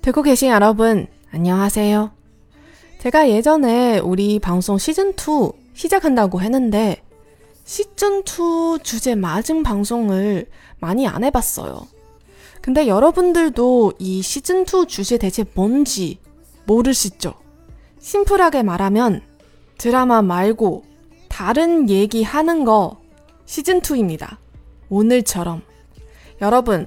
듣고 계신 여러분, 안녕하세요. 제가 예전에 우리 방송 시즌2 시작한다고 했는데, 시즌2 주제 맞은 방송을 많이 안 해봤어요. 근데 여러분들도 이 시즌2 주제 대체 뭔지 모르시죠? 심플하게 말하면 드라마 말고 다른 얘기 하는 거 시즌2입니다. 오늘처럼. 여러분,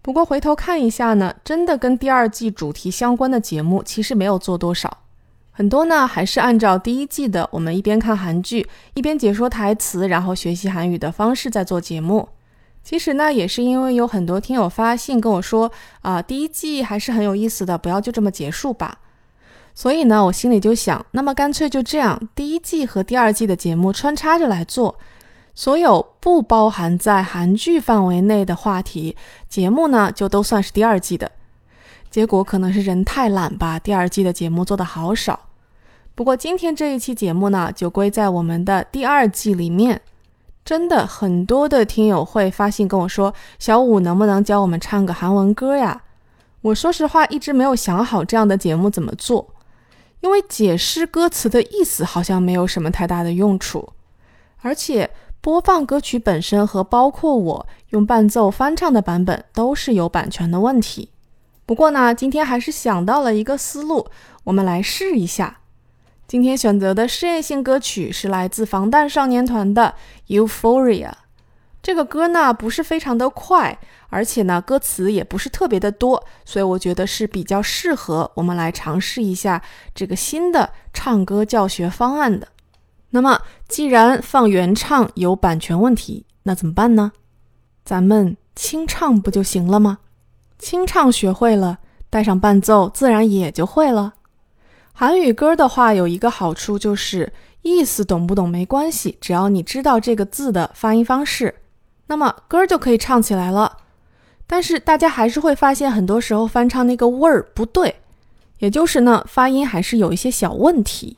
不过回头看一下呢，真的跟第二季主题相关的节目其实没有做多少。很多呢，还是按照第一季的，我们一边看韩剧，一边解说台词，然后学习韩语的方式在做节目。其实呢，也是因为有很多听友发信跟我说，啊，第一季还是很有意思的，不要就这么结束吧。所以呢，我心里就想，那么干脆就这样，第一季和第二季的节目穿插着来做，所有不包含在韩剧范围内的话题节目呢，就都算是第二季的。结果可能是人太懒吧，第二季的节目做的好少。不过今天这一期节目呢，就归在我们的第二季里面。真的很多的听友会发信跟我说：“小五能不能教我们唱个韩文歌呀？”我说实话，一直没有想好这样的节目怎么做，因为解释歌词的意思好像没有什么太大的用处，而且播放歌曲本身和包括我用伴奏翻唱的版本都是有版权的问题。不过呢，今天还是想到了一个思路，我们来试一下。今天选择的试验性歌曲是来自防弹少年团的《Euphoria》。这个歌呢不是非常的快，而且呢歌词也不是特别的多，所以我觉得是比较适合我们来尝试一下这个新的唱歌教学方案的。那么既然放原唱有版权问题，那怎么办呢？咱们清唱不就行了吗？清唱学会了，带上伴奏，自然也就会了。韩语歌的话，有一个好处就是意思懂不懂没关系，只要你知道这个字的发音方式，那么歌就可以唱起来了。但是大家还是会发现，很多时候翻唱那个味儿不对，也就是呢发音还是有一些小问题。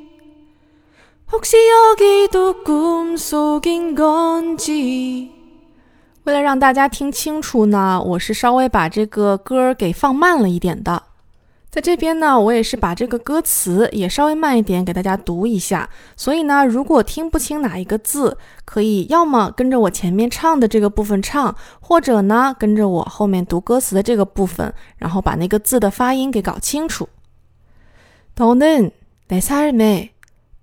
혹시 여기도 꿈속인 건지 为了让大家听清楚呢，我是稍微把这个歌给放慢了一点的。在这边呢，我也是把这个歌词也稍微慢一点给大家读一下。所以呢，如果听不清哪一个字，可以要么跟着我前面唱的这个部分唱，或者呢跟着我后面读歌词的这个部分，然后把那个字的发音给搞清楚。너는내삶에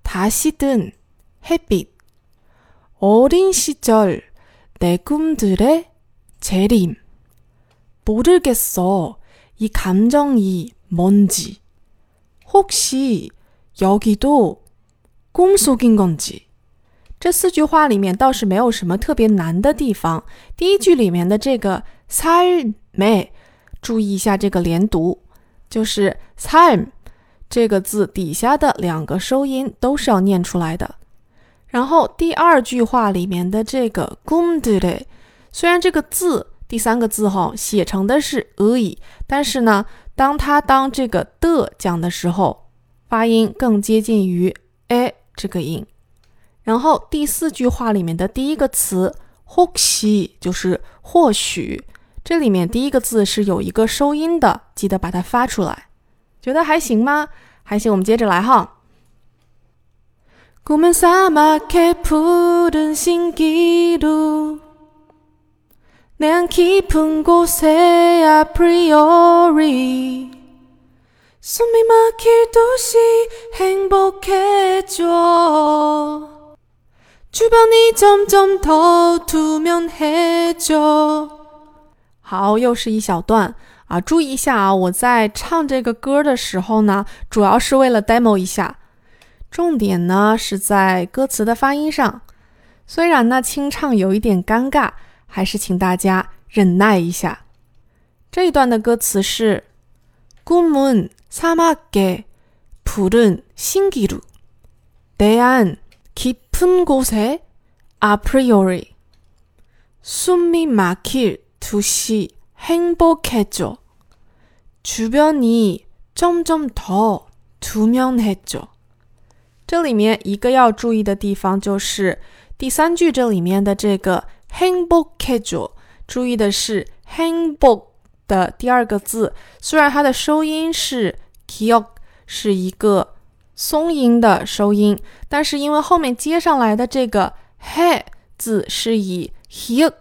다시든햇빛어린시절내꿈들의재림모르겠어이감정이 뭔지 혹시 여기도 꿈속인 건지 这四句话里面倒是没有什么特别难的地方。第一句里面的这个삶 매， 注意一下这个连读，就是삶 这个字底下的两个收音都是要念出来的。然后第二句话里面的这个 g u m d r 虽然这个字第三个字哈写成的是 “e”，但是呢，当它当这个的讲的时候，发音更接近于 “a” 这个音。然后第四句话里面的第一个词“或许”，就是或许，这里面第一个字是有一个收音的，记得把它发出来。觉得还行吗？还行，我们接着来哈。내안깊은곳에아프리오리숨이막힐듯이행복해져 주변이점점더투명해져 好，又是一小段啊！注意一下啊，我在唱这个歌的时候呢，主要是为了 demo 一下，重点呢是在歌词的发音上。虽然呢清唱有一点尴尬，还是请大家忍耐一下。这一段的歌词是：꿈은사막에푸른신기루대안깊은곳에아프리오리숨이막힐 듯이행복해져주변이점점더투명해져这里面一个要注意的地方就是第三句这里面的这个행복해져注意的是행복的第二个字，虽然它的收音是 kiok，是一个松音的收音，但是因为后面接上来的这个 he 字是以 he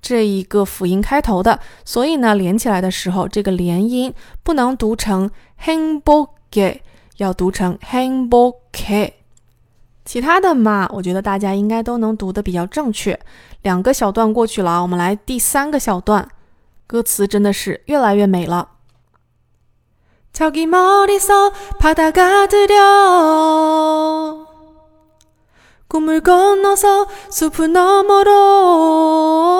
这一个辅音开头的，所以呢，连起来的时候，这个连音不能读成 hengboke，要读成 hengboke。其他的嘛，我觉得大家应该都能读的比较正确。两个小段过去了，我们来第三个小段。歌词真的是越来越美了。저기멀리서바다가들려꿈을건너서숲을너머로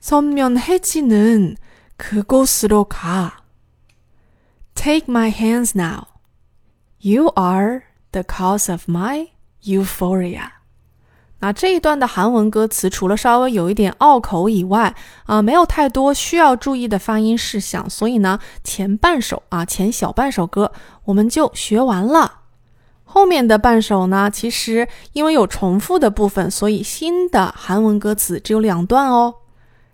선명해지는그곳으로가 Take my hands now. You are the cause of my euphoria. 那这一段的韩文歌词，除了稍微有一点拗口以外，啊，没有太多需要注意的发音事项，所以呢，前半首啊，前小半首歌我们就学完了。后面的半首呢，其实因为有重复的部分，所以新的韩文歌词只有两段哦。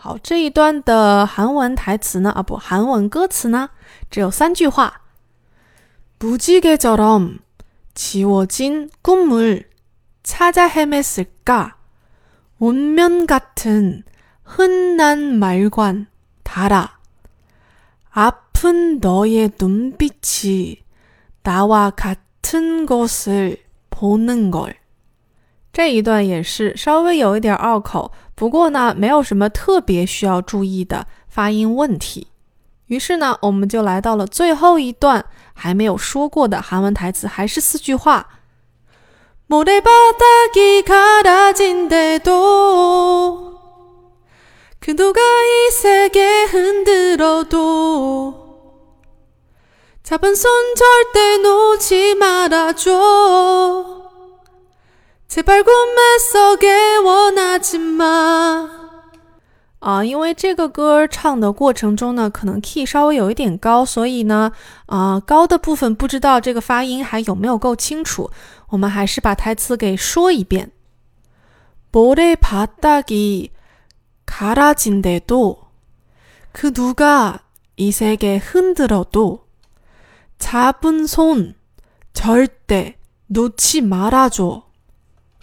好，这一段的韩文台词呢？啊，不，韩文歌词呢？只有三句话。무지개처럼지워진꿈을찾아헤맸을까 운면 같은 흔한 말관 달아 아픈 너의 눈빛이 나와 같은 것을 보는 걸. 这一段也是稍微有一点拗口， 不过呢，没有什么特别需要注意的发音问题。于是呢，我们就来到了最后一段，还没有说过的韩文台词，还是四句话。 모래바닥이 가라진데도 그 누가 이 세계 흔들어도 잡은 손 절대 놓지 말아줘 제발 꿈에서 깨워나지 마 啊，因为这个歌唱的过程中呢，可能 key 稍微有一点高，所以呢，啊，高的部分不知道这个发音还有没有够清楚。我们还是把台词给说一遍。모래바닥이가라진데도그누가이세계흔들어도잡은손절대놓지말아줘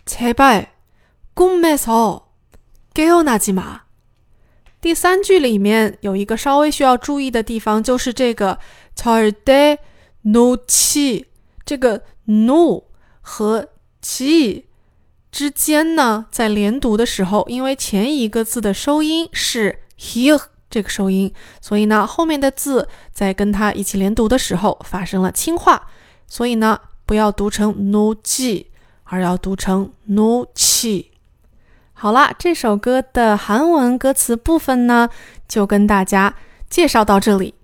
제발꿈에서깨어나지 마。 第三句里面有一个稍微需要注意的地方，就是这个“절대놓치”这个 “no” 和 “지” 之间呢，在连读的时候，因为前一个字的收音是 “he” 这个收音，所以呢，后面的字在跟它一起连读的时候发生了轻化，所以呢，不要读成 “no 지”， 而要读成 “nochi” ”。好啦，这首歌的韩文歌词部分呢，就跟大家介绍到这里。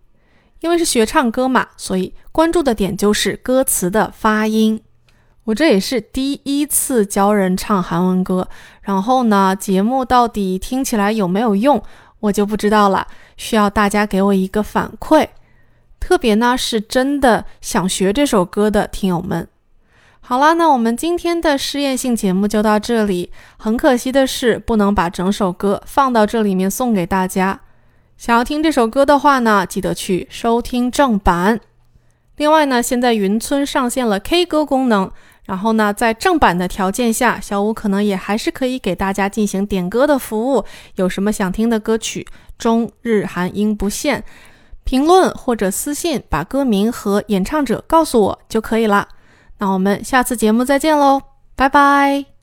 因为是学唱歌嘛，所以关注的点就是歌词的发音。我这也是第一次教人唱韩文歌，然后呢，节目到底听起来有没有用，我就不知道了，需要大家给我一个反馈。特别呢，是真的想学这首歌的听友们。好啦，那我们今天的试验性节目就到这里。很可惜的是，不能把整首歌放到这里面送给大家。想要听这首歌的话呢，记得去收听正版。另外呢，现在云村上线了 K 歌功能，然后呢，在正版的条件下，小五可能也还是可以给大家进行点歌的服务。有什么想听的歌曲，中日韩英不限，评论或者私信把歌名和演唱者告诉我就可以了。那我们下次节目再见喽，拜拜。